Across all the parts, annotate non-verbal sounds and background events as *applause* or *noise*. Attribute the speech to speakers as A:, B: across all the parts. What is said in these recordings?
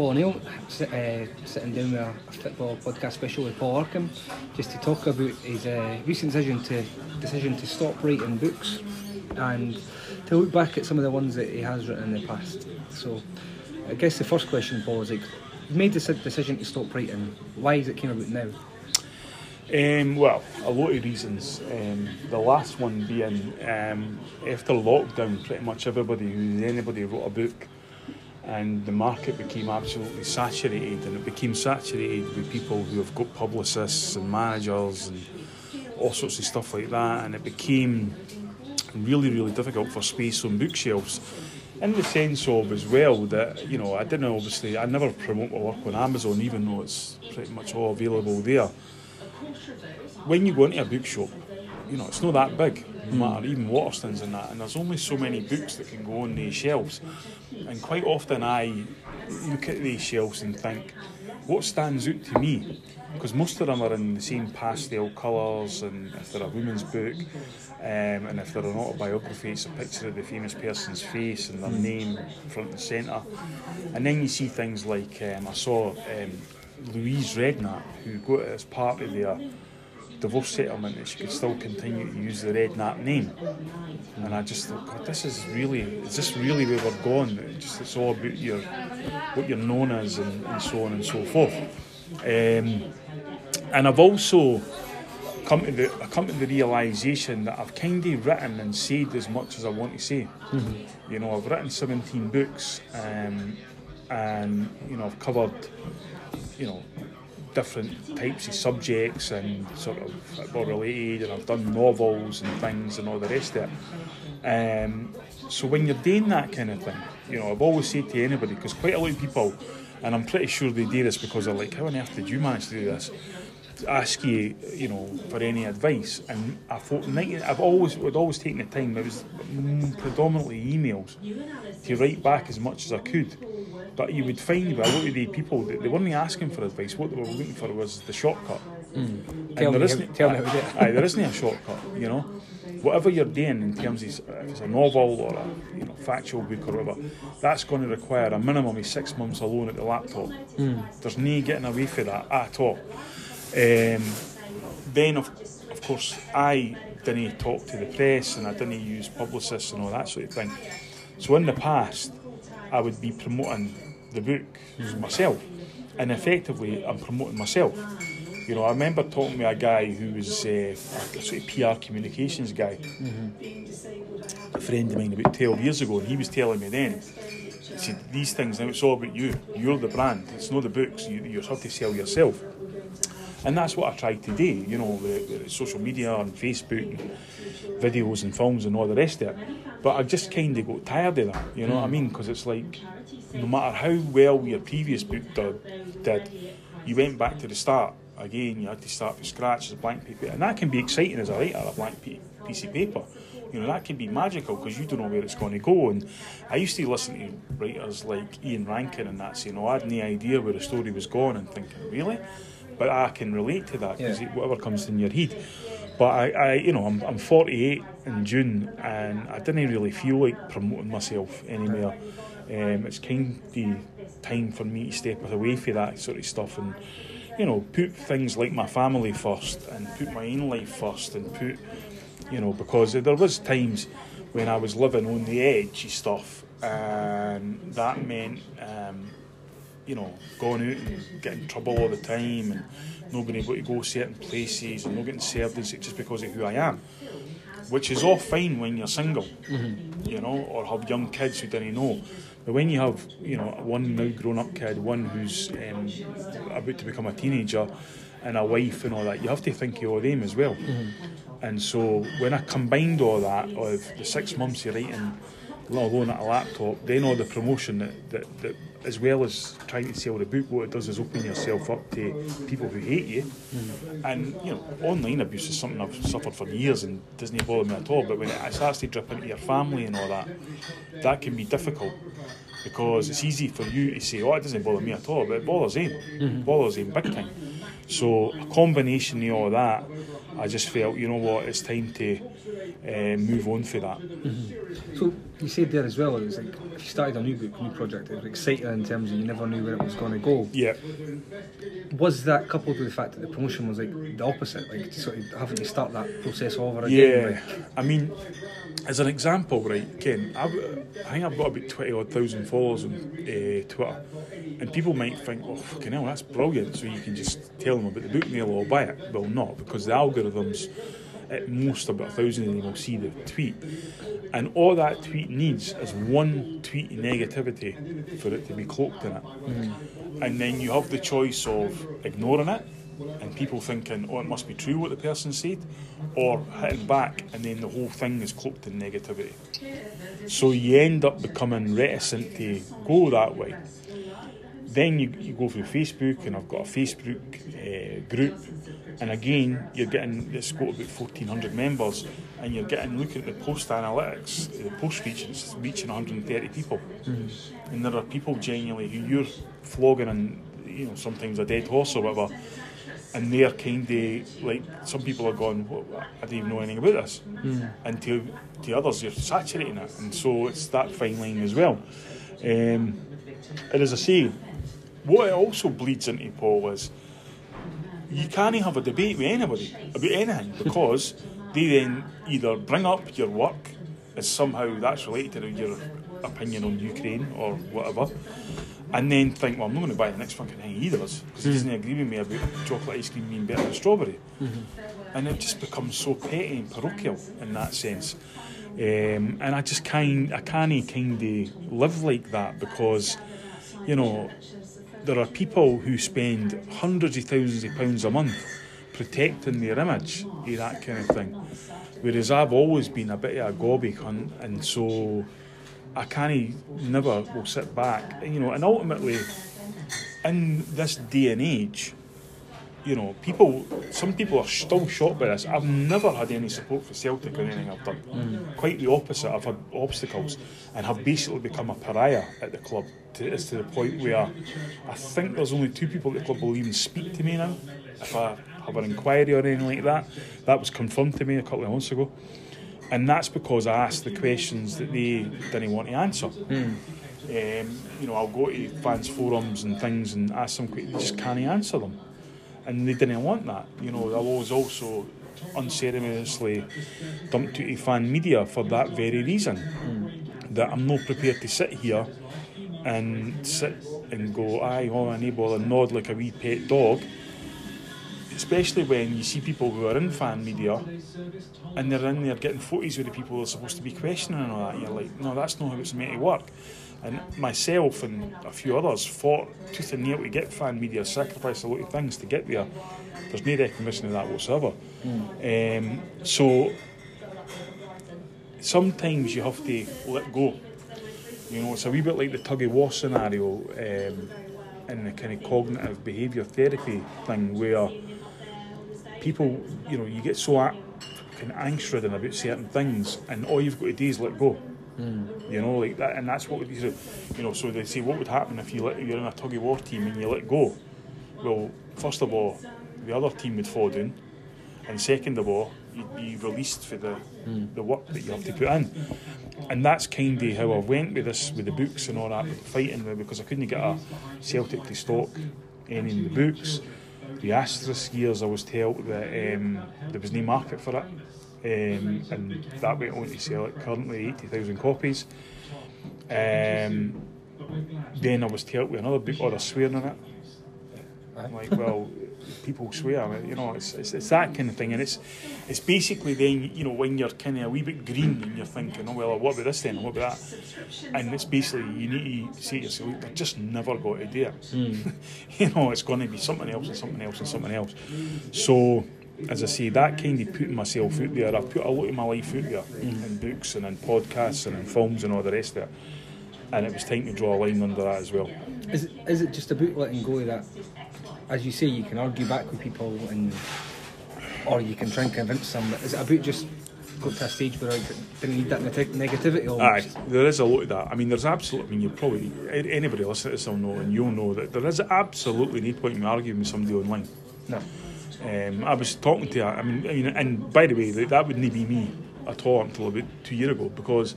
A: Paul sit, uh, sitting down with a football podcast special with Paul Larkin just to talk about his uh, recent decision to decision to stop writing books and to look back at some of the ones that he has written in the past. So, I guess the first question, Paul, is like, you made this decision to stop writing. Why is it came about now?
B: Um, well, a lot of reasons. Um, the last one being um, after lockdown, pretty much everybody who anybody wrote a book, and the market became absolutely saturated, and it became saturated with people who have got publicists and managers and all sorts of stuff like that, and it became really, really difficult for space on bookshelves. In the sense of as well that you know I didn't obviously I never promote my work on Amazon, even though it's pretty much all available there when you go into a bookshop, you know, it's not that big, no matter even Waterstones and that, and there's only so many books that can go on these shelves. And quite often I look at these shelves and think, what stands out to me? Because most of them are in the same pastel colours, and if they're a woman's book, um, and if they're an autobiography, it's a picture of the famous person's face and their name front and centre. And then you see things like um, I saw um, Louise Redknapp, who got as part of their divorce settlement that she could still continue to use the Redknapp name. And I just thought, God, this is really, is this really where we're going? It's just it's all about your what you're known as and, and so on and so forth. Um, and I've also come to the I come to the realization that I've kind of written and said as much as I want to say. You know, I've written 17 books, um, and you know, I've covered, you know, different types of subjects and sort of football related, and I've done novels and things and all the rest of it. Um, so when you're doing that kind of thing, you know, I've always said to anybody because quite a lot of people, and I'm pretty sure they do this because they're like, "How on earth did you manage to do this?" Ask you, you know, for any advice, and I thought 90, I've always would always taken the time. It was mm, predominantly emails to write back as much as I could. But you would find with a lot of the people that they weren't asking for advice. What they were looking for was the shortcut. And
A: Hmm. Tell
B: there
A: me
B: isn't-
A: how- tell me to do it.
B: aye, there isn't a shortcut. You know, whatever you're doing in terms of if it's a novel or a you know factual book or whatever, that's going to require a minimum of six months alone at the laptop. There's no getting away from that at all. Um, then of, of course I didn't talk to the press and I didn't use publicists and all that sort of thing. So in the past, I would be promoting the book myself, and effectively I'm promoting myself. You know, I remember talking to a guy who was uh, a sort of PR communications guy, a friend of mine about 12 years ago, and he was telling me then, he said, these things now it's all about you. You're the brand. It's not the books. You, you have to sell yourself. And that's what I try to do, you know, with social media and Facebook and videos and films and all the rest of it. But I just kind of got tired of that, you know what I mean? Because it's like, no matter how well your previous book did, did, you went back to the start again. You had to start from scratch as a blank paper, and that can be exciting as a writer, a blank piece of paper. You know that can be magical because you don't know where it's going to go. And I used to listen to writers like Ian Rankin and that saying, "Oh, I had no idea where the story was going," and thinking, "Really?" But I can relate to that because
A: Yeah.
B: whatever comes in your head. But I, I you know, I'm, I'm 48 in June, and I didn't really feel like promoting myself anymore. Um, it's kind of time for me to step away from that sort of stuff and, you know, put things like my family first and put my own life first and put, you know, because there was times when I was living on the edge of stuff, and that meant. Um, you know, going out and getting trouble all the time and not being able to go certain places and not getting served and just because of who I am. Which is all fine when you're single, you know, or have young kids who didn't know. But when you have, you know, one now grown up kid, one who's um, about to become a teenager, and a wife and all that, you have to think of all them as well. And so when I combined all that of the six months of writing, alone at a laptop, then all the promotion that, that, that as well as trying to sell the book, what it does is open yourself up to people who hate you. And you know, online abuse is something I've suffered for years and doesn't bother me at all. But when it starts to drip into your family and all that, that can be difficult because it's easy for you to say, "Oh, it doesn't bother me at all," but it bothers him. It mm-hmm. bothers him big time. So a combination of all that, I just felt, you know what, it's time to uh, move on for that.
A: So you said there as well, it was like if you started a new book, new project, it was exciting in terms of you never knew where it was going to go.
B: Yeah.
A: Was that coupled with the fact that the promotion was like the opposite, like sort of having to start that process over
B: Yeah,
A: again? like-
B: I mean, as an example, right, Ken, I've, I think I've got about 20 odd thousand followers on uh, Twitter, and people might think, oh, fucking hell, that's brilliant, so you can just tell them about the book and they'll all buy it. Well, not, because the algorithms, at most about a thousand of them will see the tweet, and all that tweet needs is one tweet negativity for it to be cloaked in it. And then you have the choice of ignoring it and people thinking, oh, it must be true what the person said, or hitting back, and then the whole thing is cloaked in negativity. So you end up becoming reticent to go that way. Then you, you go through Facebook, and I've got a Facebook uh, group, and again, you're getting it's got about 1,400 members, and you're getting looking at the post analytics, the post reach, and it's reaching 130 people, and there are people genuinely who you're flogging and you know sometimes a dead horse or whatever, and they're kind of like some people are going, well, I don't even know anything about this, and to to others you're saturating it, and so it's that fine line as well. Um, and as I say, what it also bleeds into Paul is you can't have a debate with anybody about anything because they then either bring up your work as somehow that's related to your opinion on Ukraine or whatever, and then think, well, I'm not going to buy the next fucking thing he does because he doesn't agree with me about chocolate ice cream being better than strawberry. And it just becomes so petty and parochial in that sense. Um, and I just kind, I can't kind of live like that because, you know, there are people who spend hundreds of thousands of pounds a month protecting their image, that kind of thing. Whereas I've always been a bit of a gobby cunt, and so I can't never will sit back, you know. And ultimately, in this day and age, you know, people, some people are still shocked by this. I've never had any support for Celtic or anything I've done. Quite the opposite. I've had obstacles and have basically become a pariah at the club. To, it's to the point where I think there's only two people at the club will even speak to me now. If I have an inquiry or anything like that, that was confirmed to me a couple of months ago. And that's because I asked the questions that they didn't want to answer. Um, you know, I'll go to fans forums and things and ask them, they just can't answer them and they didn't want that. You know, I was also unceremoniously dumped to fan media for that very reason. That I'm not prepared to sit here and sit and go, aye, oh, I enable and nod like a wee pet dog. Especially when you see people who are in fan media and they're in there getting photos with the people they're supposed to be questioning and all that. You're like, no, that's not how it's meant to work. And myself and a few others fought tooth and nail to get fan media, sacrificed a lot of things to get there. There's no recognition of that whatsoever. Um, so sometimes you have to let go. You know, it's a wee bit like the tug of war scenario um, in the kind of cognitive behaviour therapy thing where people, you know, you get so kind of angst ridden about certain things and all you've got to do is let go. You know, like that, and that's what these. You know, so they say, what would happen if you let, you're in a tug of war team and you let go? Well, first of all, the other team would fall down, and second of all, you'd be released for the the work that you have to put in. And that's kind of how I went with this, with the books and all that, with fighting because I couldn't get a Celtic to stock any in the books. The asterisk years, I was told that um, there was no market for it. Um, and that went on to sell it currently 80,000 copies. Um, then I was told with another book, they're swearing in it. I'm like, well, people swear, you know, it's, it's, it's that kind of thing. And it's it's basically then, you know, when you're kind of a wee bit green and you're thinking, oh, well, what about this then? What about that? And it's basically, you need to say to yourself, I've just never got to do it. *laughs* you know, it's going to be something else and something else and something else. So, as I say, that kind of putting myself out there, I've put a lot of my life out there mm-hmm. in books and in podcasts and in films and all the rest of it. And it was time to draw a line under that as well.
A: Is it, is it just about letting go of that? As you say, you can argue back with people, and or you can try and convince them. Is it about just got to a stage where I didn't need that neg- negativity?
B: Aye, there is a lot of that. I mean, there's absolutely. I mean, you probably anybody listening to this will know, and you'll know that there is absolutely no point in arguing with somebody online.
A: no.
B: Um, I was talking to. her. I mean, I mean, and by the way, that, that wouldn't be me at all until about two years ago because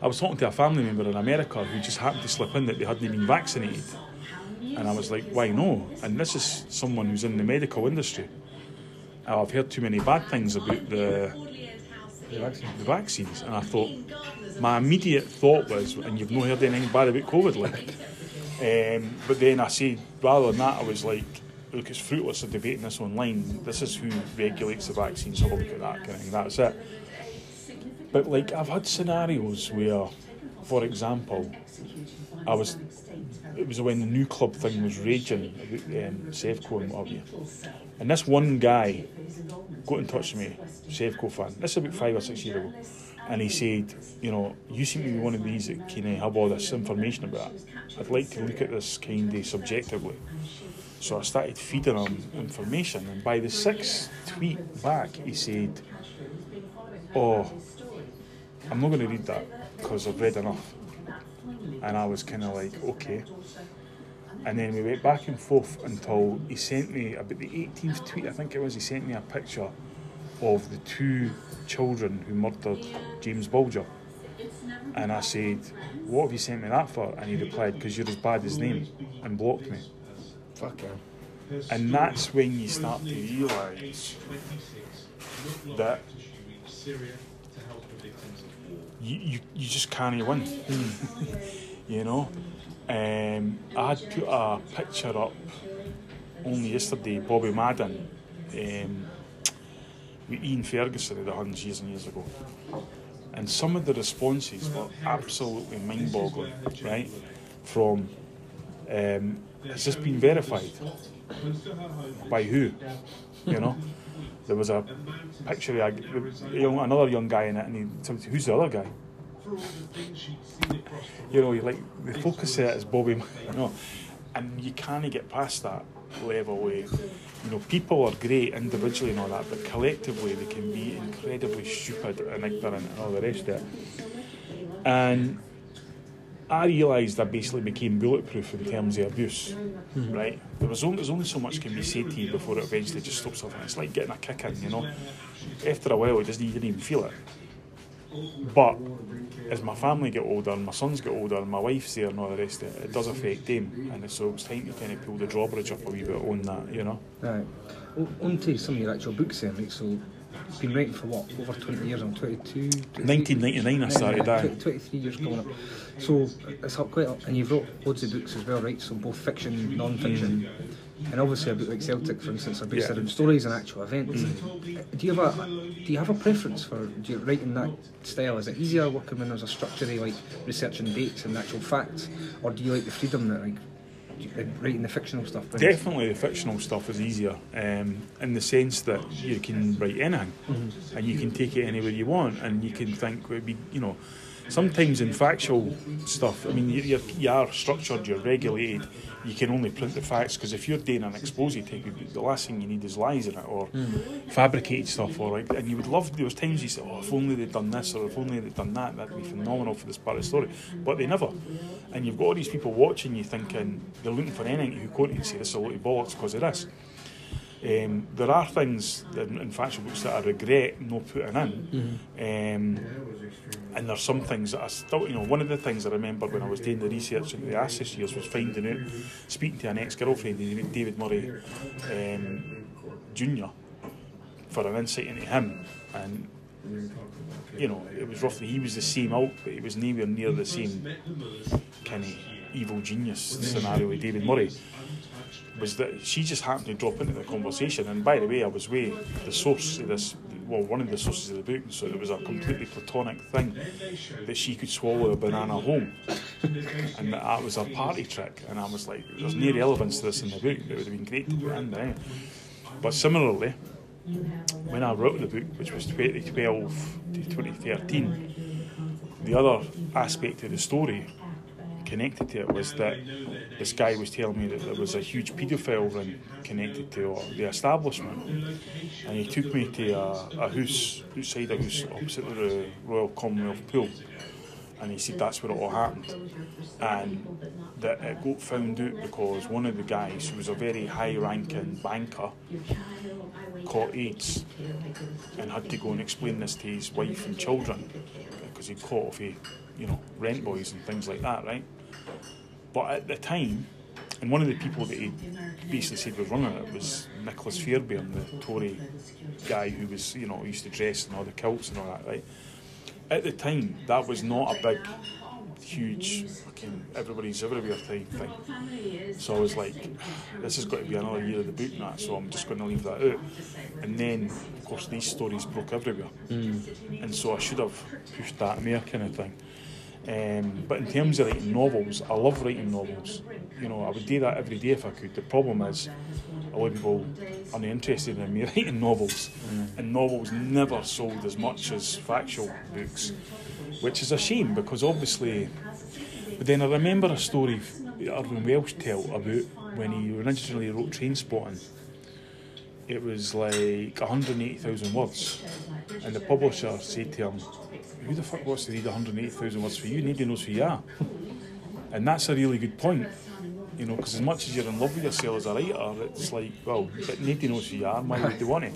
B: I was talking to a family member in America who just happened to slip in that they hadn't been vaccinated, and I was like, why no? And this is someone who's in the medical industry. I've heard too many bad things about the
A: The vaccine.
B: the vaccines, and I thought my immediate thought was, and you've not heard anything bad about COVID, like. Um, but then I say, rather than that, I was like, look, it's fruitless of debating this online. This is who regulates the vaccines. Have a look at that kind of thing. That's it. But like, I've had scenarios where, for example, I was. It was when the new club thing was raging um, Sevco and what have you. And this one guy got in touch with me, Sevco fan. This is about five or six years ago. And he said, you know, you seem to be one of these that of have all this information about it. I'd like to look at this kind of subjectively. So I started feeding him information. And by the sixth tweet back, he said, oh, I'm not going to read that because I've read enough. And I was kind of like, okay. And then we went back and forth until he sent me about the 18th tweet, I think it was. He sent me a picture of the two children who murdered James Bulger. And I said, What have you sent me that for? And he replied, Because you're as bad as name, and blocked me.
A: Fuck yeah.
B: And that's when you start to realise that you, you, you just can't win. *laughs* you know? Um, I had put a picture up only yesterday, Bobby Madden, um, with Ian Ferguson of the Huns years and years ago. And some of the responses were absolutely mind boggling, right? From Um, has just been verified? By who? You know, there was a picture of a, a young, another young guy in it, and he, somebody, who's the other guy? You know, you like the focus there is Bobby, *laughs* you know, and you can't get past that level where you know people are great individually and all that, but collectively they can be incredibly stupid and ignorant and all the rest of it. And I realised I basically became bulletproof in terms of abuse. Mm-hmm. Right? There was only, there's only so much can be said to you before it eventually just stops off. And it's like getting a kick in, you know. After a while, it doesn't you didn't even feel it. But as my family get older, and my sons get older, and my wife's there, and all the rest of it, it does affect them. And so it's time to kind of pull the drawbridge up a wee bit on that, you know.
A: Right. O- on to some of your actual books then, right? So, been writing for what? Over 20 years? I'm 22?
B: 1999 I started that.
A: 20 23 years coming up. So, it's up quite up. And you've wrote loads of books as well, right? So, both fiction, non fiction. And obviously, a book like Celtic, for instance, are based
B: Yeah.
A: around stories and actual events. Mm. Do you have a do you have a preference for do you write in that style? Is it easier working when there's a structure, like researching dates and actual facts, or do you like the freedom that like writing the fictional stuff brings?
B: Definitely, the fictional stuff is easier um, in the sense that you can write anything and you can take it anywhere you want, and you can think would be, you know, sometimes in factual stuff. I mean, you're, you are structured, you're regulated. You can only print the facts because if you're doing an expose type, of book, the last thing you need is lies in it or hmm. fabricated stuff, or like. And you would love. There was times you said, "Oh, if only they'd done this, or if only they'd done that, that'd be phenomenal for this part of the story." But they never. And you've got all these people watching you, thinking they're looking for anything to quote and say this is a load of bollocks because of this. Um, there are things in, in factual books that I regret not putting in, um, and there's some things that I still, you know, one of the things I remember when I was doing the research into the Asterisk years was finding out, speaking to an ex-girlfriend, David Murray um, Jr., for an insight into him, and you know, it was roughly he was the same out, but he was nowhere near the same kind of evil genius scenario with David Murray was that she just happened to drop into the conversation. And by the way, I was with the source of this, well, one of the sources of the book, so it was a completely platonic thing that she could swallow a banana home. and that, that was a party trick. And I was like, there's no relevance to this in the book, it would have been great to put in there. But similarly, when I wrote the book, which was 2012 to 2013, the other aspect of the story connected to it was that this guy was telling me that there was a huge paedophile ring connected to the establishment, and he took me to a, a house outside a house opposite the Royal Commonwealth Pool, and he said that's where it all happened, and that it got found out because one of the guys, who was a very high-ranking banker, caught AIDS and had to go and explain this to his wife and children because he'd caught off a, you know, rent boys and things like that, right? But at the time, and one of the people that he basically said was running it was Nicholas Fairbairn, the Tory guy who was, you know, used to dress in all the kilts and all that, right? At the time, that was not a big, huge, fucking everybody's everywhere type thing. So I was like, this has got to be another year of the and that, so I'm just going to leave that out. And then, of course, these stories broke everywhere. Hmm. And so I should have pushed that more kind of thing. Um, but in terms of writing novels, I love writing novels. You know, I would do that every day if I could. The problem is, a lot of people are interested in me *laughs* writing novels, and novels never sold as much as factual books, which is a shame because obviously. But then I remember a story Irvine Welsh tell about when he originally wrote Trainspotting. It was like 180,000 words, and the publisher said to him, "Who the fuck wants to read 180,000 words for you? Nobody knows who you are." And that's a really good point, you know, because as much as you're in love with yourself as a writer, it's like, well, but nobody knows who you are. Why would they want it?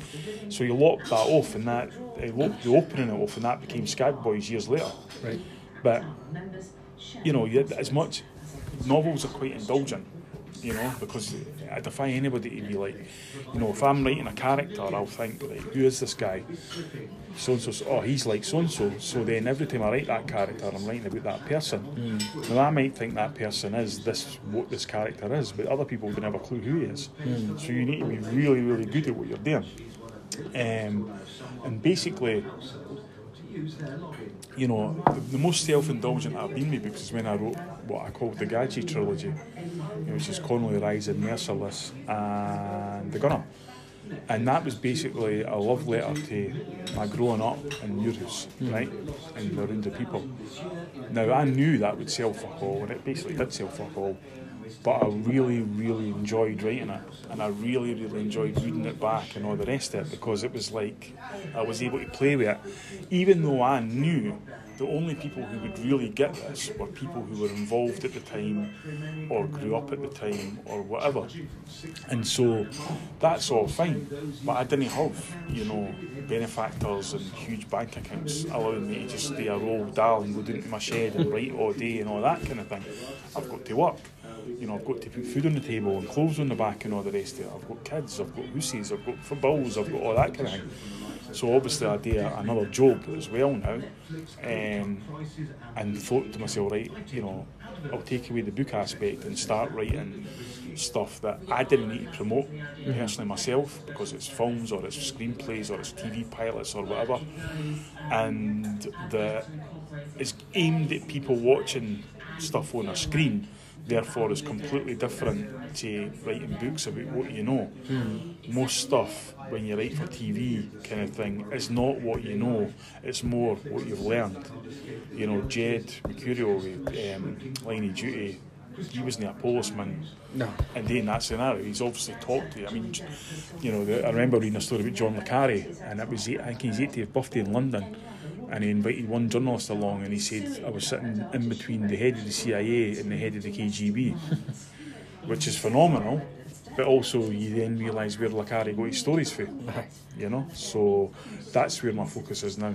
B: So you locked that off, and that uh, locked the opening it off, and that became Skagboys years later.
A: Right.
B: But you know, as much novels are quite indulgent, you know, because I defy anybody to be like, you know, if I'm writing a character, I'll think, like, who is this guy? So and so, oh, he's like so and so. So then every time I write that character, I'm writing about that person. Now I might think that person is this what this character is, but other people don't have a clue who he is. So you need to be really, really good at what you're doing. Um, and basically, you know, the, the most self-indulgent I've been books is when I wrote what I called the Gachi trilogy, you know, which is Connolly Rising, Merciless, and The Gunner. And that was basically a love letter to my growing up in Muirhouse, hmm. right? And around the people. Now, I knew that would sell for all, and it basically did sell for all. But I really, really enjoyed writing it, and I really, really enjoyed reading it back and all the rest of it because it was like I was able to play with it, even though I knew the only people who would really get this were people who were involved at the time or grew up at the time or whatever. And so that's all fine. But I didn't have, you know, benefactors and huge bank accounts allowing me to just stay a roll down and go down to my shed and write all day and all that kind of thing. I've got to work. You know, I've got to put food on the table and clothes on the back and all the rest of it. I've got kids, I've got hoosies, I've got footballs, I've got all that kind of thing. So obviously I do another job as well now, um, and thought to myself, right, you know, I'll take away the book aspect and start writing stuff that I didn't need to promote personally myself because it's films or it's screenplays or it's TV pilots or whatever, and it's aimed at people watching stuff on a screen therefore is completely different to writing books about what you know. Most stuff when you write for TV kind of thing is not what you know, it's more what you've learned. You know, Jed Mercurio with um, Line of Duty, he wasn't a policeman.
A: No.
B: And then that scenario, he's obviously talked to you. I mean, you know, the, I remember reading a story about John Le Carre, and it was, I think his 80th birthday in London and he invited one journalist along and he said I was sitting in between the head of the CIA and the head of the KGB which is phenomenal but also you then realise where Carre got his stories from *laughs* you know so that's where my focus is now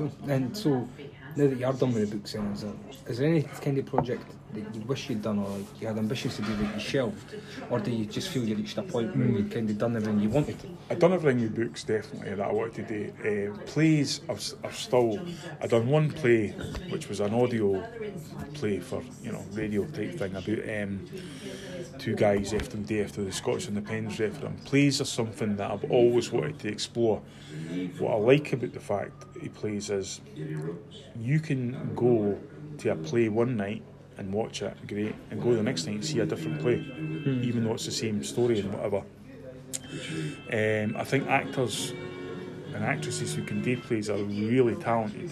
A: Cool. And so, now that you're done with the book there, is there any kind of project that you wish you'd done or like you had ambitions to do that you shelved? Or do you just feel you reached a point where you'd kind of done everything you wanted to?
B: I've done everything with books definitely that I wanted to do. Uh, plays, I've, I've still, I've done one play which was an audio play for you know radio type thing about um, two guys after the day after the Scottish Independence referendum. Plays are something that I've always wanted to explore. What I like about the fact he plays is you can go to a play one night and watch it, great, and go the next night and see a different play, even though it's the same story and whatever. Um, I think actors and actresses who can do plays are really talented.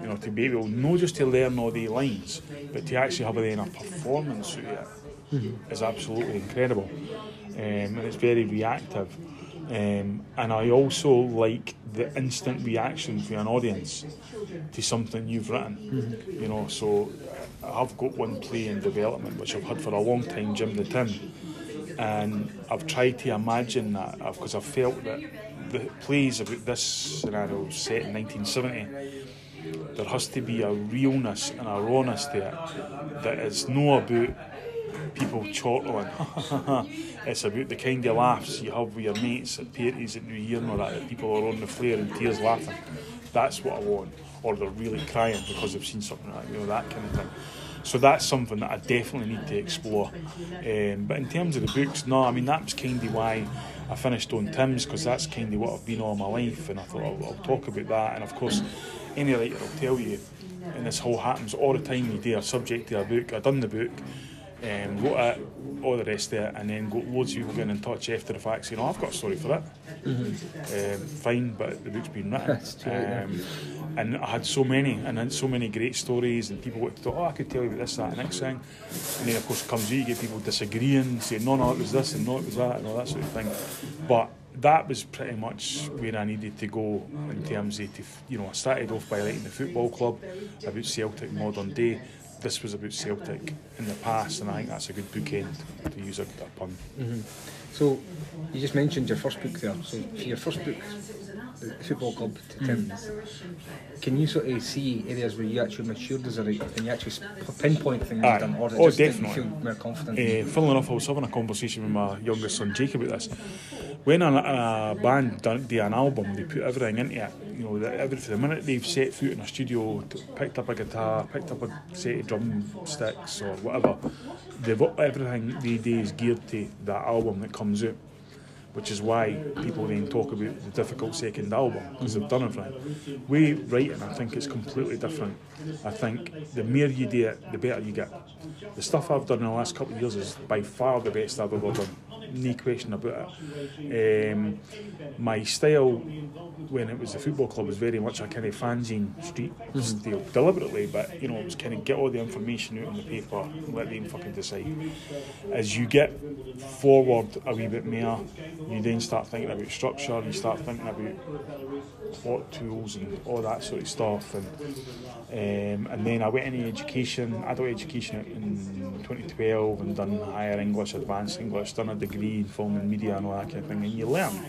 B: You know, to be able not just to learn all the lines, but to actually have then a performance of it is absolutely incredible. Um, and it's very reactive. Um, and I also like the instant reaction from an audience to something you've written. You know, so I've got one play in development which I've had for a long time, Jim the Tin. And I've tried to imagine that uh, because I've felt that the plays about this scenario set in 1970 there has to be a realness and a rawness to it that is no about people chortling. *laughs* It's about the kind of laughs you have with your mates at parties at New Year and all that, that people are on the flare in tears laughing. That's what I want or they're really crying because they've seen something like you know that kind of thing so that's something that I definitely need to explore. Um, but in terms of the books, no, I mean that was kind of why I finished on Tim's because that's kind of what I've been all my life, and I thought I'll, I'll talk about that. And of course, any writer will tell you, and this whole happens all the time. You do a subject to a book. I done the book, um, wrote it, all the rest of it, and then got loads of people getting in touch after the fact saying, "Oh, I've got a story for that." Um, fine, but the book's been written. *laughs*
A: That's true, yeah.
B: And I had so many, and had so many great stories, and people would to talk, oh, I could tell you about this, that, and next thing. And then, of course, comes out, you get people disagreeing, saying, no, no, it was this, and no, it was that, and all that sort of thing. But that was pretty much where I needed to go in terms of, you know, I started off by writing the football club about Celtic modern day. This was about Celtic in the past, and I think that's a good bookend to use a, a pun. Mm-hmm.
A: So, you just mentioned your first book there. So, your first book, Football Club to Tim's, can you sort of see areas where you actually matured as a writer? and you actually pinpoint things
B: Aye.
A: you've done? Or
B: Oh,
A: just that you
B: definitely.
A: feel more confident?
B: Uh, funnily enough, I was having a conversation with my youngest son Jake about this. When a, a band done, do an album, they put everything into it. You know, that every, the minute they've set foot in a studio, t- picked up a guitar, picked up a set of drumsticks or whatever, they've got everything they do is geared to that album that comes out. Which is why people then talk about the difficult second album because they've done everything. We writing, I think it's completely different. I think the more you do it, the better you get. The stuff I've done in the last couple of years is by far the best I've ever done. No question about it. Um, my style when it was the football club was very much a kind of fanzine street style, deliberately, but you know, it was kind of get all the information out on the paper and let them fucking decide. As you get forward a wee bit more, you then start thinking about structure, and you start thinking about plot tools and all that sort of stuff. And um, and then I went into education, adult education in 2012, and done higher English, advanced English, done a degree in film and media and all that kind of thing. And you learn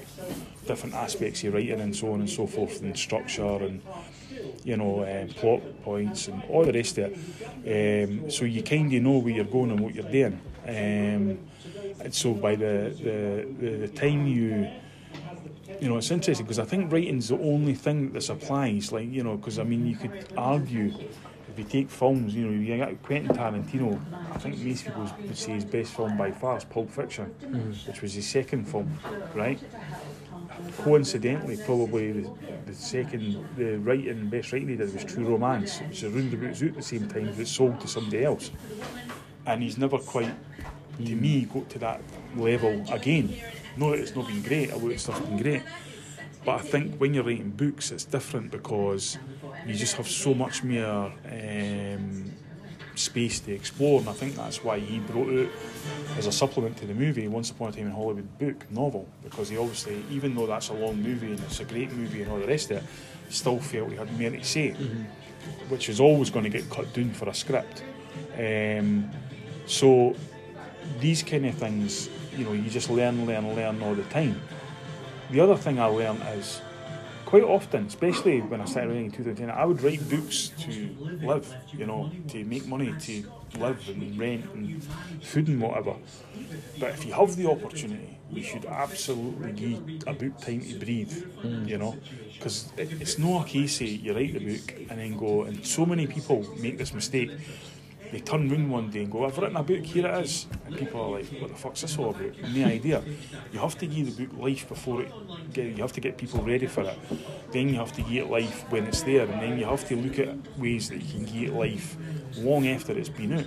B: different aspects of writing and so on and so forth, and structure and you know um, plot points and all the rest of it. Um, so you kind of know where you're going and what you're doing. Um, and so by the, the, the, the time you you know, it's interesting because I think writing's the only thing that applies. Like, you know, because I mean, you could argue if you take films, you know, you got Quentin Tarantino. I think most people would say his best film by far is Pulp Fiction, which was his second film, right? Coincidentally, probably the, the second, the writing, best writing he did was True Romance, which is around about at the same time, but it's sold to somebody else. And he's never quite, to me, got to that level again. No, it's not been great, a lot of stuff's been great. But I think when you're writing books, it's different because you just have so much more um, space to explore, and I think that's why he brought it as a supplement to the movie Once Upon a Time in Hollywood book novel because he obviously, even though that's a long movie and it's a great movie and all the rest of it, still felt he had more to say, which is always going to get cut down for a script. Um, so these kind of things, you know, you just learn, learn, learn all the time. The other thing I learned is quite often, especially when I started writing in 2010, I would write books to live, you know, to make money, to live and rent and food and whatever. But if you have the opportunity, you should absolutely give a book time to breathe, you know, because it's not a case you write the book and then go, and so many people make this mistake. They turn round one day and go, I've written a book, here it is. And people are like, what the fuck's this all about? No idea. You have to give the book life before it, you have to get people ready for it. Then you have to give it life when it's there. And then you have to look at ways that you can give it life long after it's been out.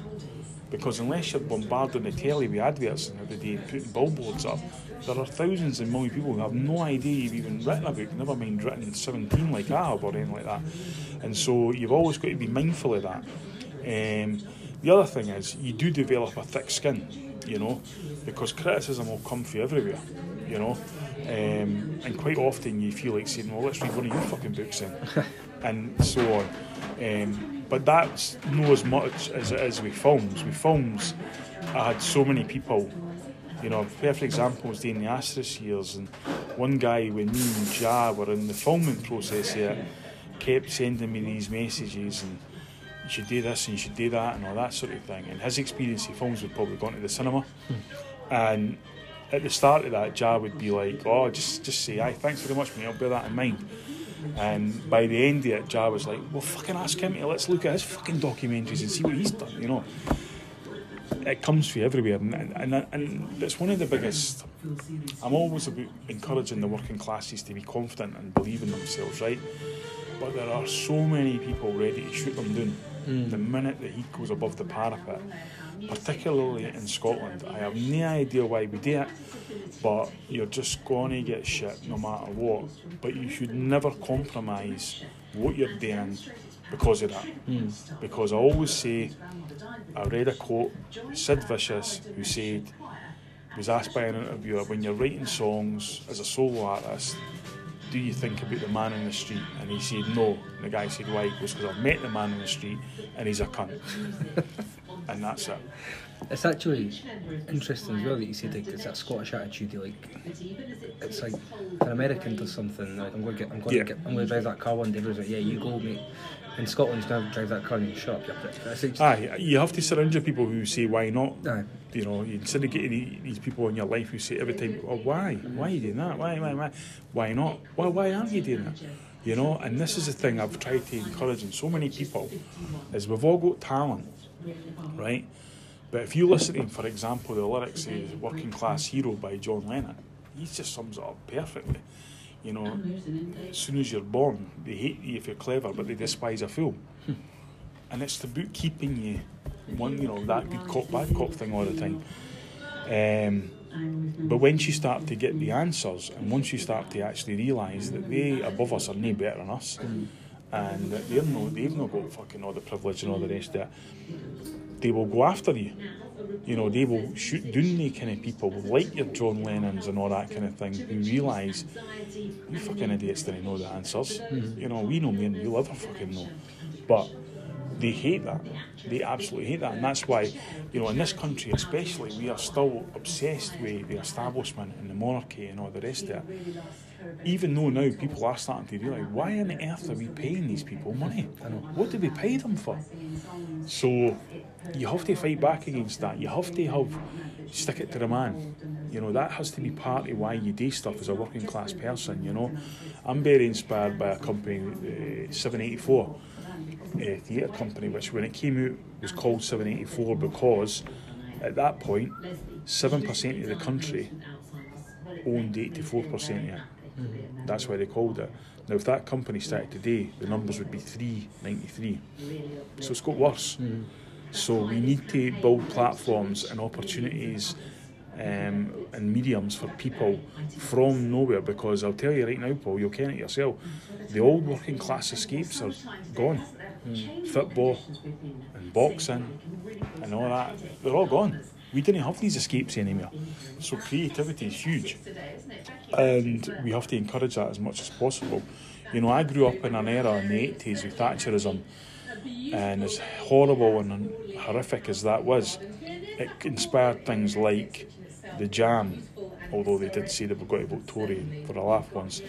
B: Because unless you're bombarding the telly with adverts and every day and putting billboards up, there are thousands and million people who have no idea you've even written a book, never mind written 17 like I have or anything like that. And so you've always got to be mindful of that. Um, the other thing is, you do develop a thick skin, you know, because criticism will come from everywhere, you know, um, and quite often you feel like saying, "Well, let's read one of your fucking books then," *laughs* and so on. Um, but that's not as much as it is with films. With films, I had so many people. You know, perfect example was doing the Asterisk years, and one guy when me and Ja were in the filming process here, kept sending me these messages and should do this and you should do that and all that sort of thing. And his experience of films would probably gone to the cinema. And at the start of that, Ja would be like, "Oh, just just say, aye, thanks very much, mate. I'll bear that in mind." And by the end of it, Ja was like, "Well, fucking ask him to let's look at his fucking documentaries and see what he's done." You know, it comes from everywhere, and and, and, and it's one of the biggest. I'm always about encouraging the working classes to be confident and believe in themselves, right? But there are so many people ready to shoot them down the minute the heat goes above the parapet, particularly in Scotland. I have no idea why we do it, but you're just going to get shit no matter what. But you should never compromise what you're doing because of that. Hmm. Because I always say, I read a quote, Sid Vicious, who said, was asked by an interviewer, when you're writing songs as a solo artist, do you think about the man in the street? And he said no. And the guy said why? He goes, because I've met the man in the street and he's a cunt. *laughs* and that's it.
A: It's actually interesting as well that you say like it's that Scottish attitude. you Like it's like an American does something. Like I'm going to get, I'm going
B: Yeah.
A: to get, I'm going to drive that car one day. Everyone's like, yeah, you go, mate. In Scotland, you're going to drive that car and you shut up. You're prick. It's like,
B: Aye, you have to surround your people who say why not.
A: Aye.
B: You know, you instead of getting these people in your life who say every time, "Oh, why? Why are you doing that? Why? Why? Why? Why not? Why? Why aren't you doing that? You know, and this is the thing I've tried to encourage in so many people is we've all got talent, right? But if you listen to, for example, the lyrics of "Working Class Hero" by John Lennon, he just sums it up perfectly. You know, as soon as you're born, they hate you if you're clever, but they despise a fool. and it's about keeping you one, you know, that good cop, bad cop thing all the time. Um, but once you start to get the answers, and once you start to actually realise that they above us are no better than us, and that they're no, they've not got fucking all the privilege and all the rest of it, they will go after you. You know, they will shoot down the kind of people like your John Lennons and all that kind of thing who realise you fucking idiots didn't know the answers. Mm-hmm. You know, we know me and you'll ever fucking know. But they hate that. They absolutely hate that. And that's why, you know, in this country especially, we are still obsessed with the establishment and the monarchy and all the rest of it. Even though now people are starting to realise, why on earth are we paying these people money? What do we pay them for? So you have to fight back against that. You have to have stick it to the man. You know, that has to be part of why you do stuff as a working class person, you know. I'm very inspired by a company, uh, 784 uh, theatre company, which when it came out was called 784 because at that point, 7% of the country owned 84% of it. Mm. That's why they called it. Now, if that company started today, the numbers would be 393. So it's got worse. Mm. So we need to build platforms and opportunities um, and mediums for people from nowhere because I'll tell you right now, Paul, you'll ken it yourself. The old working class escapes are gone. Mm. Football and boxing and all that, they're all gone. We didn't have these escapes anymore. So creativity is huge. And we have to encourage that as much as possible. You know, I grew up in an era in the 80s with Thatcherism, and as horrible and horrific as that was, it inspired things like the Jam, although they did say they were going to vote Tory for a laugh once,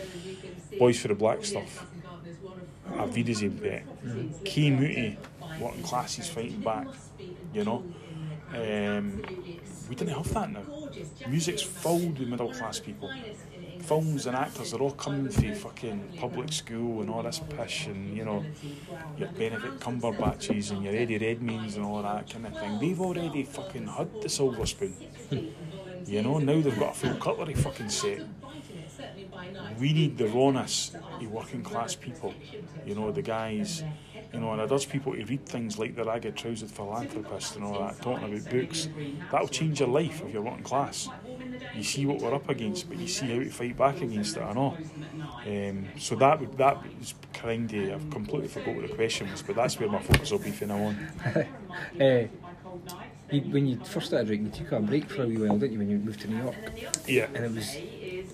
B: Boys from the Blackstuff, A Key Moody, working classes fighting back, you know. Um, we didn't have that now. Music's filled with middle class people. Films and actors are all coming through fucking public school and all this pish and you know your Benedict Cumberbatches and your Eddie Redmaynes and all that kind of thing. They've already fucking had the silver spoon. you know, now they've got a full cutlery fucking set. We need the rawness of working class people. You know, the guys you know, and it does people to read things like the ragged trousered philanthropist and all that, talking about books. That'll change your life if you're working class. You see what we're up against, but you see how to fight back against it or not. Um, so that would that is kind of I've completely forgot what the question was, but that's where my focus will be from now on. *laughs*
A: Uh, when you first started writing, you took a break for a wee while, didn't you, when you moved to New York?
B: Yeah.
A: And it was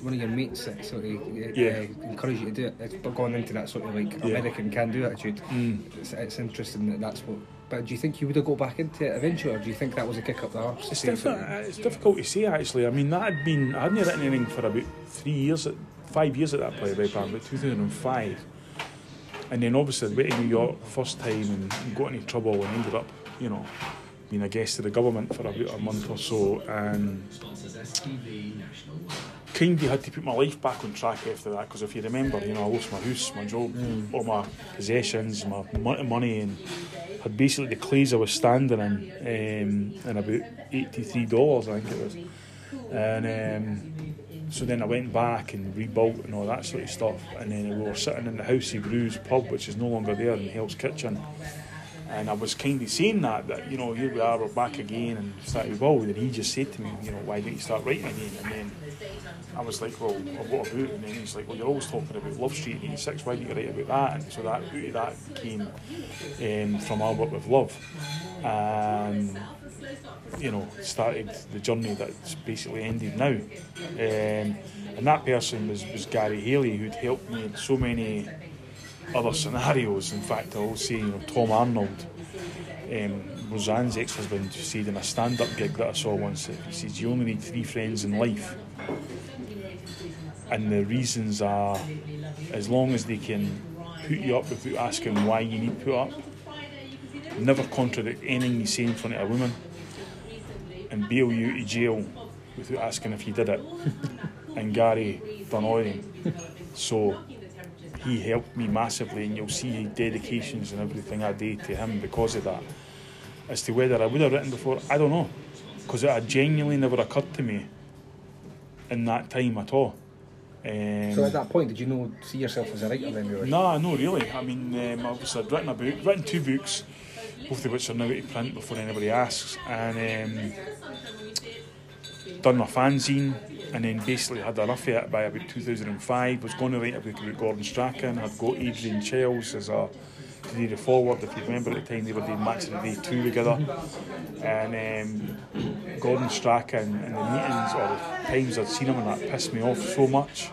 A: one of your mates that sort of uh,
B: Yeah.
A: Uh, encouraged you to do it. It's gone into that sort of like
B: Yeah.
A: American can do attitude. Mm. It's, it's interesting that that's what. But do you think you would have got back into it eventually, or do you think that was a kick up the arse?
B: It's,
A: say
B: diffi-
A: uh,
B: it's difficult to say actually. I mean, that had been I hadn't written anything for about three years, at, five years at that point, right, about 2005. And then obviously I went to New York first time and got into trouble and ended up, you know, being a guest of the government for about a month or so and kind of had to put my life back on track after that because if you remember, you know, I lost my house, my job, all my possessions, my money, and had basically the clays I was standing in, um, in about eighty-three dollars, I think it was, and um, so then I went back and rebuilt and all that sort of stuff, and then we were sitting in the Housey Brews pub, which is no longer there in Hell's Kitchen. And I was kind of saying that, that, you know, here we are, we're back again, and started rebuild. And he just said to me, you know, why don't you start writing again? And then I was like, well, what about? And then he's like, well, you're always talking about Love Street in 86, why don't you write about that? And so that, out of that came um, from Albert with Love. And, you know, started the journey that's basically ended now. Um, and that person was, was Gary Haley, who'd helped me in so many other scenarios. In fact, I will say, you know, Tom Arnold, um, Roseanne's ex-husband, said in a stand-up gig that I saw once, he says you only need three friends in life, and the reasons are as long as they can put you up without asking why you need put up, never contradict anything you say in front of a woman, and bail you of jail without asking if you did it. *laughs* and Gary done all. So he helped me massively, and you'll see dedications and everything I did to him because of that. As to whether I would have written before, I don't know, because it had genuinely never occurred to me in that time at all. Um,
A: So at that point, did you know see yourself as a writer then? Really?
B: no, no, really. I mean, um, obviously I'd written a book, written two books, both of which are now out of print before anybody asks, and um, done my fanzine, and then basically had enough of it by about 2005. Was going to write a book about Gordon Strachan. I'd got Adrian Chiles as a the forward. If you remember at the time, they were doing Match of the Day two together, and um, Gordon Strachan and the meetings or the times I'd seen him and that pissed me off so much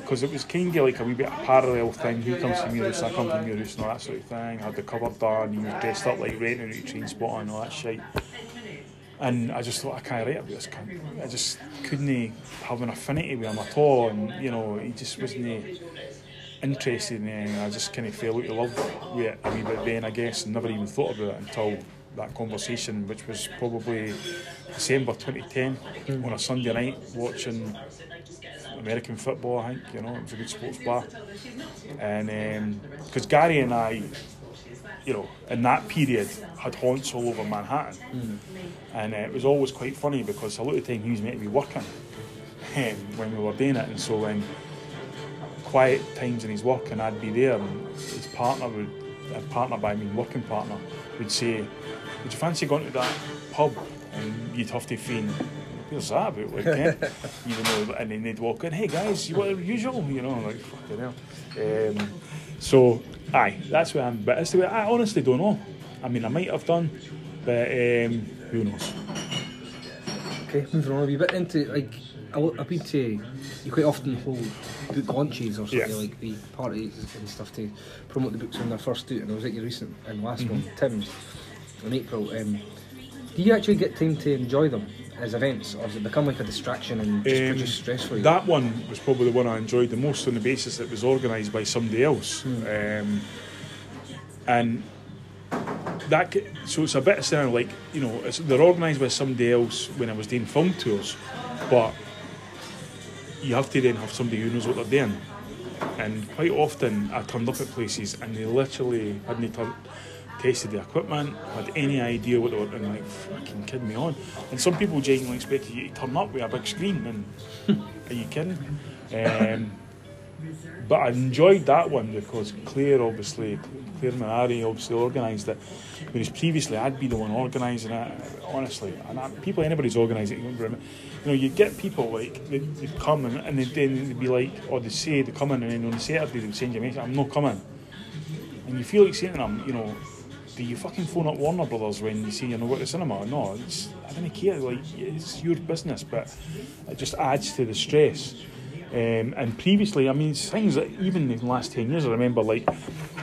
B: because it was kind of like a wee bit of a parallel thing. He comes to Murus, I come to Murus, and all that sort of thing. I had the cover done, he was dressed up like Renton out train spot and all that shit. And I just thought I can't write about this cunt. I just couldn't have an affinity with him at all, and you know he just wasn't interested in it. And I just kind of fell out of love with it a wee bit then, I guess, and never even thought about it until that conversation, which was probably December 2010 hmm. on a Sunday night watching American football, I think, you know, it was a good sports bar. And um, because Gary and I, you know, in that period had haunts all over Manhattan. And uh, it was always quite funny because a lot of the time he was meant to be working *laughs* um, when we were doing it. And so when quiet times in his work and I'd be there and his partner would, a partner by I mean working partner, would say, would you fancy going to that pub? And you'd have to feign, where's that about? Like, eh? Even though, and then they'd walk in, hey guys, you want the usual? You know, like, fucking hell. Um, so, aye, that's where I'm, but it's the way, I honestly don't know. I mean, I might have done, but um, who knows?
A: Okay, moving on a wee bit into like I've been to you quite often hold book launches or something
B: Yeah.
A: like the parties and stuff to promote the books when they're first out. And I was at your recent and last one,
B: Mm-hmm.
A: Tim's, in April. Um, do you actually get time to enjoy them as events, or has it become like a distraction and just
B: Um,
A: produce stress for you?
B: That one was probably the one I enjoyed the most on the basis that it was organised by somebody else. Um, and that so it's a bit of sound like you know it's, they're organised by somebody else when I was doing film tours, but you have to then have somebody who knows what they're doing. And quite often I turned up at places and they literally hadn't turn, tested the equipment, had any idea what they were doing, like fucking kidding me on. And some people genuinely expected you to turn up with a big screen and *laughs* are you kidding? Um, but I enjoyed that one because Claire obviously, Claire Minari obviously organised it. Whereas previously I'd be the one organising it, honestly. And I, people, anybody's organising it, you won't remember. You know, you get people like, they, they come and, and they, then they'd be like, or they say they come in and then on the Saturday they'd send you a message, I'm not coming. And you feel like saying to them, you know, do you fucking phone up Warner Brothers when you say you're not going to cinema? No, it's, I don't care. Like it's your business, but it just adds to the stress. Um, and previously, I mean, it's things that even in the last ten years, I remember like,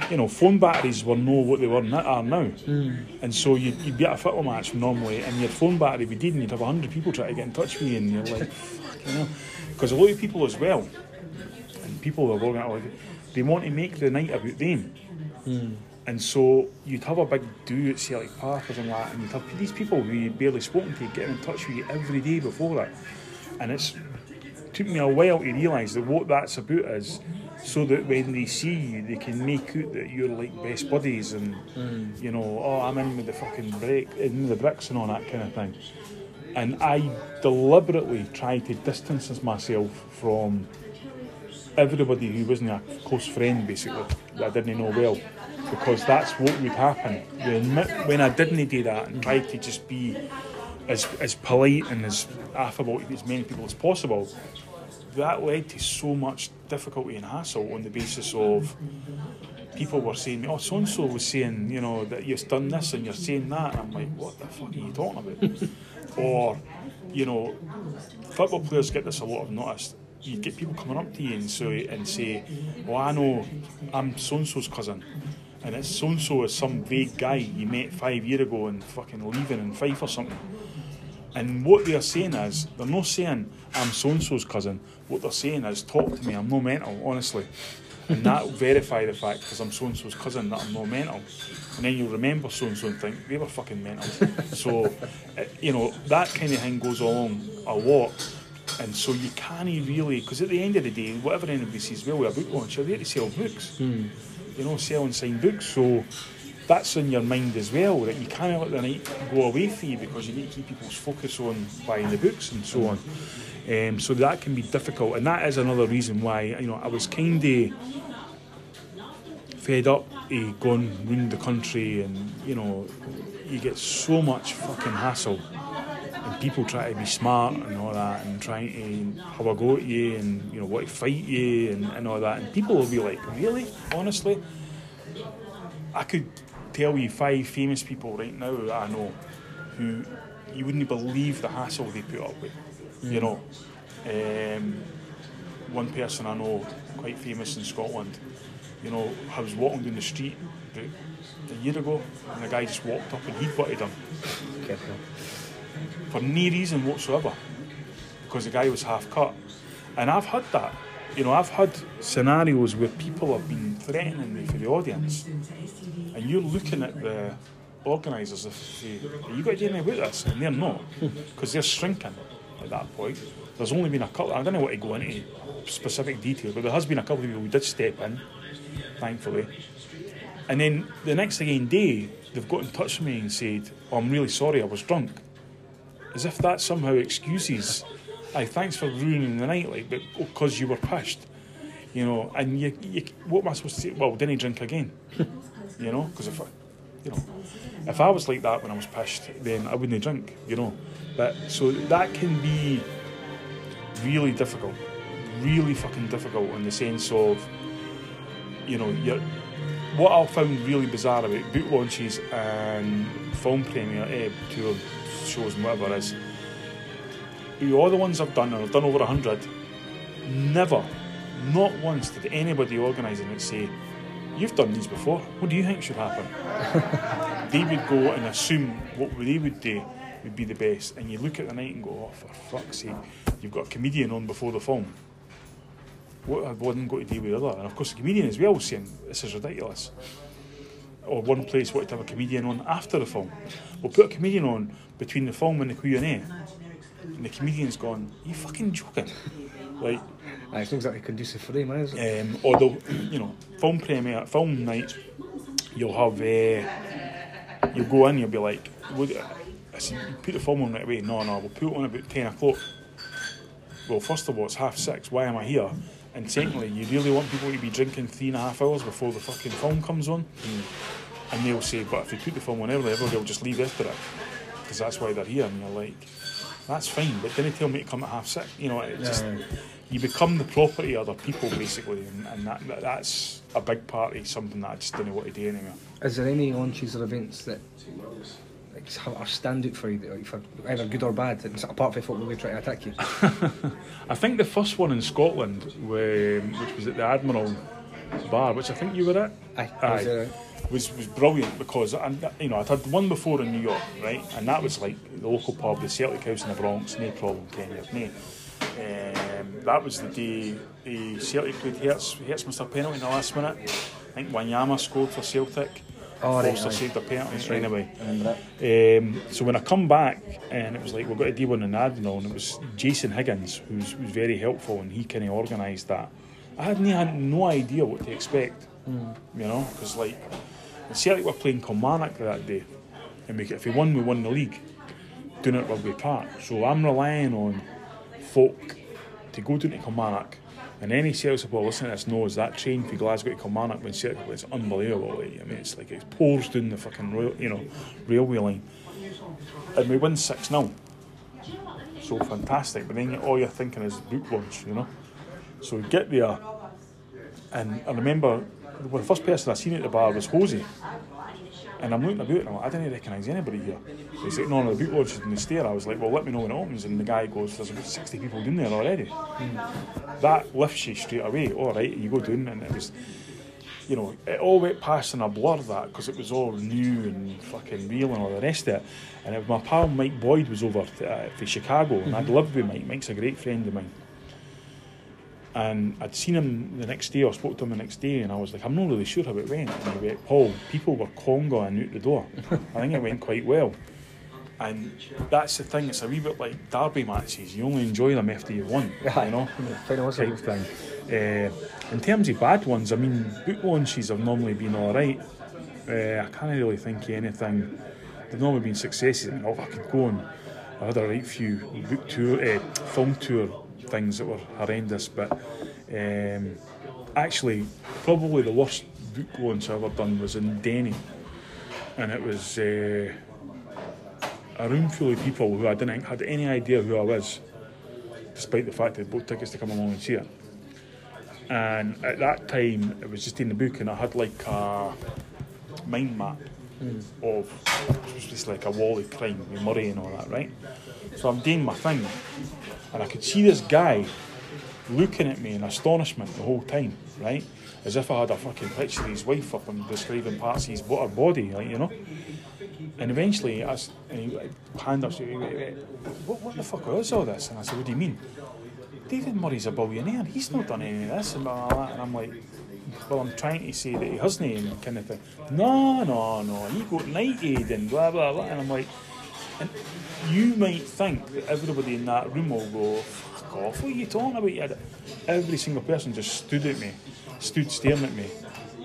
B: you know, phone batteries were no what they were n- are now. And so you'd, you'd be at a football match normally, and your phone battery would be dead, and you'd have hundred people trying to get in touch with you, and you're like, fucking hell. Because a lot of people as well, and people are looking at it like they want to make the night about them. And so you'd have a big do at Celtic Park or something like that, and you'd have these people who you'd barely spoken to getting in touch with you every day before that. And it's took me a while to realise that what that's about is so that when they see you, they can make out that you're like best buddies and mm. you know, oh, I'm in with the fucking break, in the bricks and all that kind of thing. And I deliberately tried to distance myself from everybody who wasn't a close friend, basically, that I didn't know well, because that's what would happen. When, I didn't do that and tried to just be as, as polite and as affable to as many people as possible, that led to so much difficulty and hassle on the basis of people were saying, me, oh, so and so was saying, you know, that you've done this and you're saying that. And I'm like, what the fuck are you talking about? *laughs* or, you know, football players get this a lot of notice. You get people coming up to you and, and say, well, I know I'm so and so's cousin. And it's so and so is some vague guy you met five years ago and fucking leaving in Fife or something. And what they're saying is, they're not saying I'm so and so's cousin. What they're saying is, talk to me. I'm no mental, honestly. And *laughs* that will verify the fact because I'm so and so's cousin that I'm no mental. And then you'll remember so and so and think they were fucking mental. so, *laughs* uh, you know, that kind of thing goes along a lot. And so you can't really, because at the end of the day, whatever anybody says, well, with a book launch, you're there to sell books. You know, sell and sign books. So that's in your mind as well that you can't let the night go away for you because you need to keep people's focus on buying the books and so on. Um, so that can be difficult, and that is another reason why you know I was kind of fed up of going round the country, and you know you get so much fucking hassle, and people try to be smart and all that, and trying to have a go at you, and you know what to fight you, and, and all that, and people will be like, really, honestly, I could tell you five famous people right now that I know who you wouldn't believe the hassle they put up with. You know, um, one person I know, quite famous in Scotland. You know, I was walking down the street about a year ago, and a guy just walked up and he butted him
A: Careful.
B: For no reason whatsoever because the guy was half cut. And I've had that. You know, I've had scenarios where people have been threatening me for the audience, and you're looking at the organisers if they, "Are you got to do anything about this? And they're not *laughs* because they're shrinking at that point. There's only been a couple. I don't know what to go into specific detail, but there has been a couple of people who did step in, thankfully. And then the next again day, they've got in touch with me and said, oh, "I'm really sorry, I was drunk." As if that somehow excuses. Aye, thanks for ruining the night, like, but because you were pushed, you know. And you, you, what am I supposed to say? Well, didn't drink again, you know? Because if I, you know, if I was like that when I was pushed, then I wouldn't drink, you know. But so that can be really difficult, really fucking difficult in the sense of, you know, you're. What I found really bizarre about boot launches and film premiere, eh, tour shows and whatever is, all the ones I've done, and I've done over a hundred, never, not once did anybody organising it say, You've done these before, what do you think should happen? *laughs* they would go and assume what they would do would be the best, and you look at the night and go, Oh, for fuck's sake, you've got a comedian on before the film. What have one got to do with the other? And of course, the comedian as well saying, This is ridiculous. Or one place wanted to have a comedian on after the film. We'll put a comedian on between the film and the Q&A. And the comedian's gone, you fucking joking? Like,
A: it's not exactly conducive for them, is it?
B: um, although, you know, film premiere, film night, you'll have, uh, you'll go in, you'll be like, what, I said, you put the film on right away. No, no, we'll put it on about 10 o'clock. Well, first of all, it's half six. Why am I here? And secondly, you really want people to be drinking three and a half hours before the fucking film comes on? And they'll say, but if you put the film on early, everybody will just leave after it. Because that's why they're here. And you're like, that's fine, but didn't tell me to come at half six. You know, it just,
A: Yeah.
B: you become the property of other people, basically. And, and that, that that's a big part of something that I just didn't want to do anymore.
A: Is there any launches or events that like, are standout for you, like, for either good or bad, apart from football, we try to attack you? *laughs*
B: I think the first one in Scotland, which was at the Admiral Bar, which I think you were at,
A: Aye, was
B: was was brilliant because I, you know I'd had one before in New York, right, and that was like the local pub, the Celtic House in the Bronx, no problem, Kenny, no. Um, that was the day the Celtic played Hearts. Hearts missed a penalty in the last minute. I think Wanyama scored for Celtic.
A: Oh, right,
B: Forster
A: aye.
B: saved a penalty
A: That's right.
B: anyway.
A: I.
B: Um, so when I come back and it was like we've got to do one in Admiral and it was Jason Higgins who was very helpful and he kind of organised that. I had no, had no idea what to expect, you know, because like Celtic were playing Kilmarnock that day, and we, if we won, we won the league, doing it at Rugby Park. So I'm relying on folk to go down to Kilmarnock. And any Celtic supporter listening to this knows that train from Glasgow to Kilmarnock when Celtic plays unbelievable. Like, I mean, it's like it pours down the fucking rail, you know railway line, and we win six 0 So fantastic. But then all you're thinking is boot launch, you know. So we get there, and I remember well, the first person I seen at the bar was Hosey. And I'm looking about and I'm like, I didn't recognise anybody here. He's like, no, no, the boot launch is in the stair. I was like, well, let me know when it opens. And the guy goes, there's about 60 people down there already. That lifts you straight away. All right, you go down, and it was, you know, it all went past in a blur that because it was all new and fucking real and all the rest of it. And it my pal Mike Boyd was over to, uh, for Chicago, and I'd lived with Mike. Mike's a great friend of mine. And I'd seen him the next day, or spoke to him the next day, and I was like, I'm not really sure how it went. And he went, Paul, people were congoing out the door. I think it went quite well. And that's the thing, it's a wee bit like derby matches. You only enjoy them after you've won, yeah, you know? *laughs*
A: Final whistle.
B: type thing. Uh, in terms of bad ones, I mean, boot launches have normally been all right. Uh, I can't really think of anything. They've normally been successes. I mean, oh, I could go on. I had a right few book tour, uh, film tour things that were horrendous, but um, actually, probably the worst book launch I ever done was in Denny, and it was uh, a room full of people who I didn't had any idea who I was, despite the fact they bought tickets to come along and see it. And at that time, it was just in the book, and I had like a mind map of it was just like a wall of crime with Murray and all that, right? So I'm doing my thing, and I could see this guy looking at me in astonishment the whole time, right? As if I had a fucking picture of his wife up and describing parts of his bo- her body, like you know. And eventually, I, and he hand up, what, what the fuck is all this? And I said, what do you mean? David Murray's a billionaire. He's not done any of this and blah, blah, blah. And I'm like, well, I'm trying to say that he hasn't kind of thing. No, no, no. He got knighted and blah, blah, blah. And I'm like, and you might think that everybody in that room will go, fuck off, what are you talking about? You Every single person just stood at me, stood staring at me,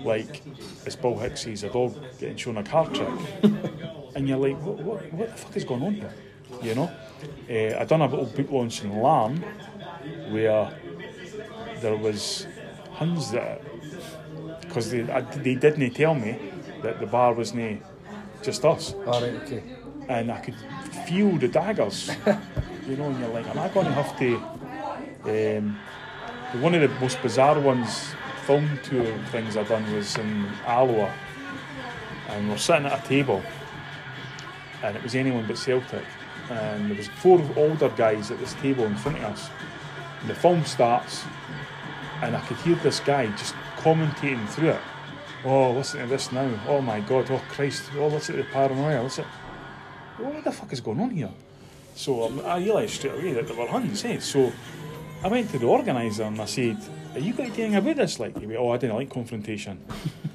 B: like it's Bill Hicks, he's a dog getting shown a car trick. *laughs* and you're like, what, what, what the fuck is going on here? You know? Uh, I done a little book launch in Larne where there was Huns that, because they, I- they didn't tell me that the bar wasn't just us
A: All right, okay.
B: And I could feel the daggers. you know, and you're like, am I going to have to? Um, one of the most bizarre ones, film tour things I've done was in Alloa, and we're sitting at a table, and it was anyone but Celtic, and there was four older guys at this table in front of us. And the film starts, and I could hear this guy just commentating through it. Oh, listen to this now. Oh my God. Oh Christ. Oh, listen to the paranoia. Listen what the fuck is going on here? So um, I realised straight away that there were Huns, eh? So I went to the organiser and I said, Are you going to do anything about this? Like, he went, Oh, I didn't like confrontation.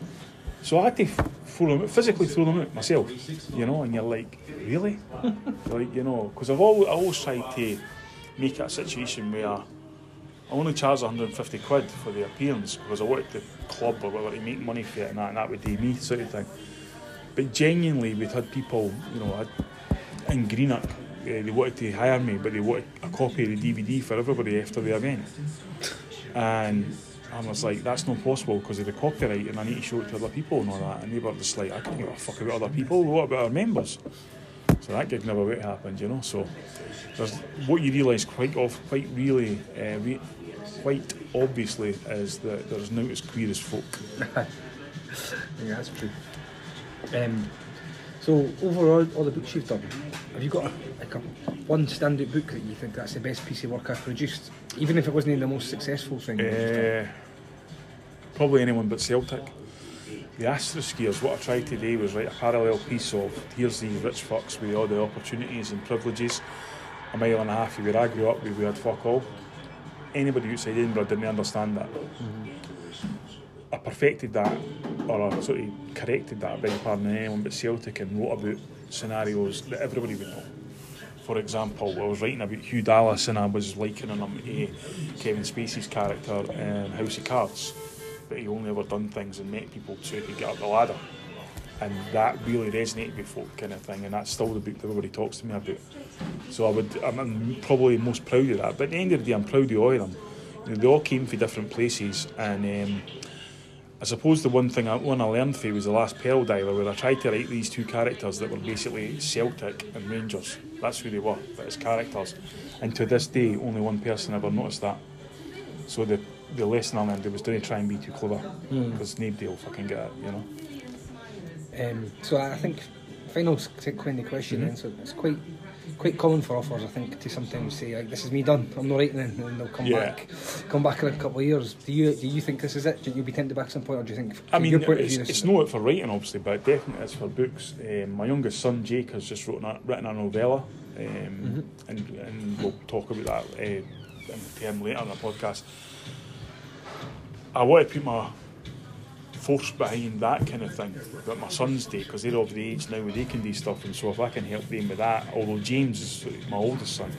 B: *laughs* so I had to throw them physically throw them out myself, you know, and you're like, Really? *laughs* like, you know, because I've always, I always tried to make it a situation where I only charge 150 quid for the appearance because I wanted the club or whatever to make money for it and that, and that would do me sort of thing. But genuinely, we'd had people, you know, I'd, in Greenock, uh, they wanted to hire me, but they wanted a copy of the DVD for everybody after the event. And I was like, that's not possible because of the copyright, and I need to show it to other people and all that. And they were just like, I can't give a fuck about other people. What about our members? So that gig never really happened, you know. So what you realise quite off, quite really, uh, re- quite obviously, is that there's no as queer as folk. *laughs*
A: Yeah, that's true. Um, so overall, all the books you've done, have you got a, like a one standout book that you think that's the best piece of work I've produced, even if it wasn't the most successful thing?
B: Uh, probably anyone but Celtic. The Asterisks, what I tried to do was write a parallel piece of here's these rich fucks with all the opportunities and privileges. A mile and a half where I grew up, we had fuck all. Anybody outside Edinburgh didn't understand that. I perfected that, or I sort of corrected that, I beg your pardon, anyone but Celtic and wrote about scenarios that everybody would know. For example, I was writing about Hugh Dallas and I was likening him to Kevin Spacey's character in House of Cards, but he only ever done things and met people to, get up the ladder. And that really resonated with folk, kind of thing, and that's still the book that everybody talks to me about. So I would, I'm, I'm probably most proud of that. But at the end of the day, I'm proud of all of them. You know, they all came from different places, and um, I suppose the one thing I, one I learned from was the last Pearl Dialer, where I tried to write these two characters that were basically Celtic and Rangers. That's who they were, but as characters. And to this day, only one person ever noticed that. So the the lesson I learned was don't try and be too clever, because nobody will fucking get it, you know.
A: Um, so I think final s- kind of question
B: Mm-hmm.
A: then. So it's quite quite common for authors, I think, to sometimes say like, "This is me done. I'm not writing," it," and they'll come
B: Yeah.
A: back, come back in a couple of years. Do you do you think this is it? Do you be tempted back at some point, or do you think?
B: I mean,
A: your point of
B: it's,
A: view,
B: it's not for writing, obviously, but definitely is for books. Um, my youngest son, Jake, has just written a, written a novella, um,
A: Mm-hmm.
B: and, and we'll talk about that uh, in term later on the podcast. I want to put my force behind that kind of thing that my sons do because they're of the age now where they can do stuff, and so if I can help them with that, although James is my oldest son,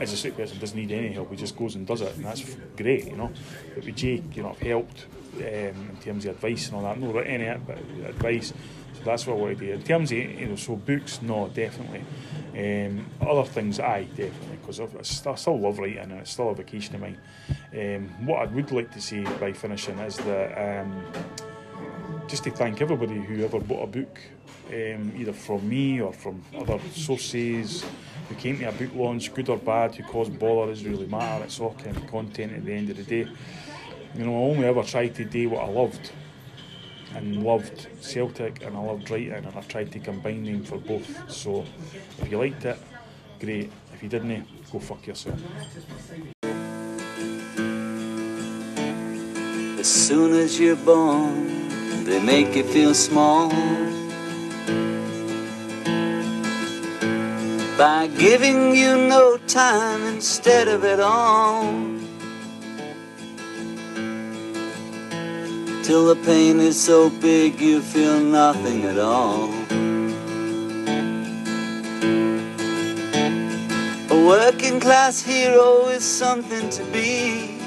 B: as a street person doesn't need any help. He just goes and does it, and that's great, you know. But with Jake, you know, I've helped um, in terms of advice and all that. Not any but advice. So that's what I want to do. In terms of you know, so books, no, definitely. Um, other things, aye, definitely, because I still, love writing and it's still a vacation of mine. Um, what I would like to say by finishing is that um, just to thank everybody who ever bought a book, um, either from me or from other sources, who came to a book launch, good or bad, who caused bother, doesn't really matter. It's all kind of content at the end of the day. You know, I only ever tried to do what I loved and loved Celtic and I loved writing and I tried to combine them for both. So if you liked it, great. If you didn't, go fuck yourself.
C: As soon as you're born, they make you feel small. By giving you no time instead of it all. Till the pain is so big you feel nothing at all. A working class hero is something to be.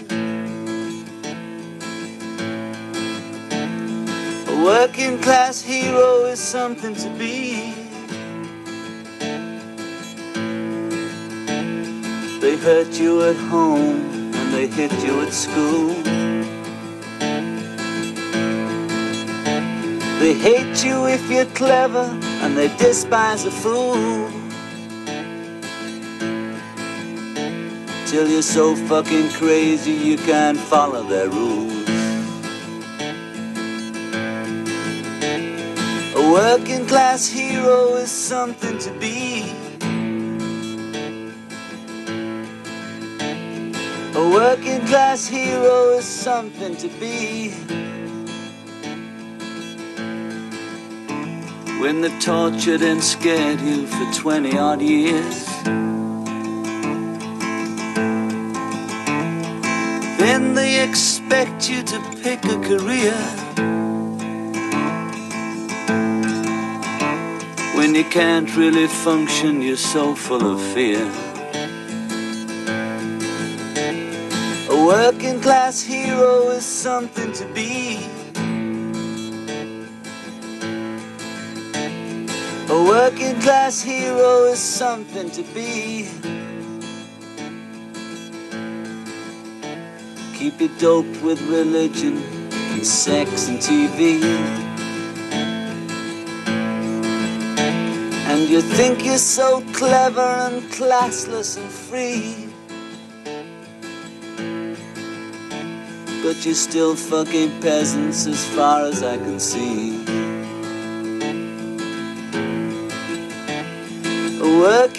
C: A working class hero is something to be. They hurt you at home and they hit you at school. They hate you if you're clever and they despise a fool. Till you're so fucking crazy you can't follow their rules. A working class hero is something to be. A working class hero is something to be. When they tortured and scared you for 20 odd years. Then they expect you to pick a career. When you can't really function, you're so full of fear. A working class hero is something to be. A working class hero is something to be. Keep you doped with religion and sex and TV. And you think you're so clever and classless and free. But you're still fucking peasants as far as I can see.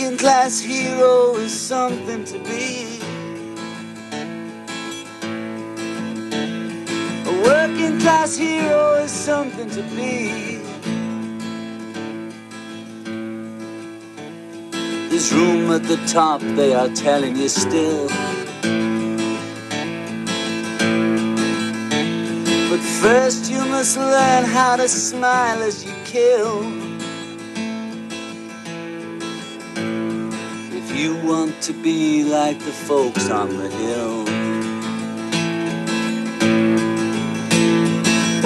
C: Working class hero is something to be. A working class hero is something to be. There's room at the top, they are telling you still. But first you must learn how to smile as you kill. You want to be like the folks on the hill.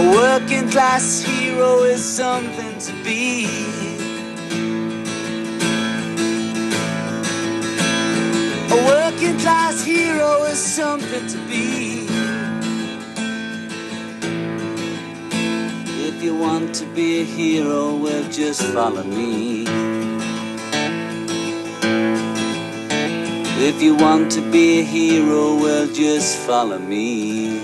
C: A working class hero is something to be. A working class hero is something to be. If you want to be a hero, well, just follow me. If you want to be a hero, well, just follow me.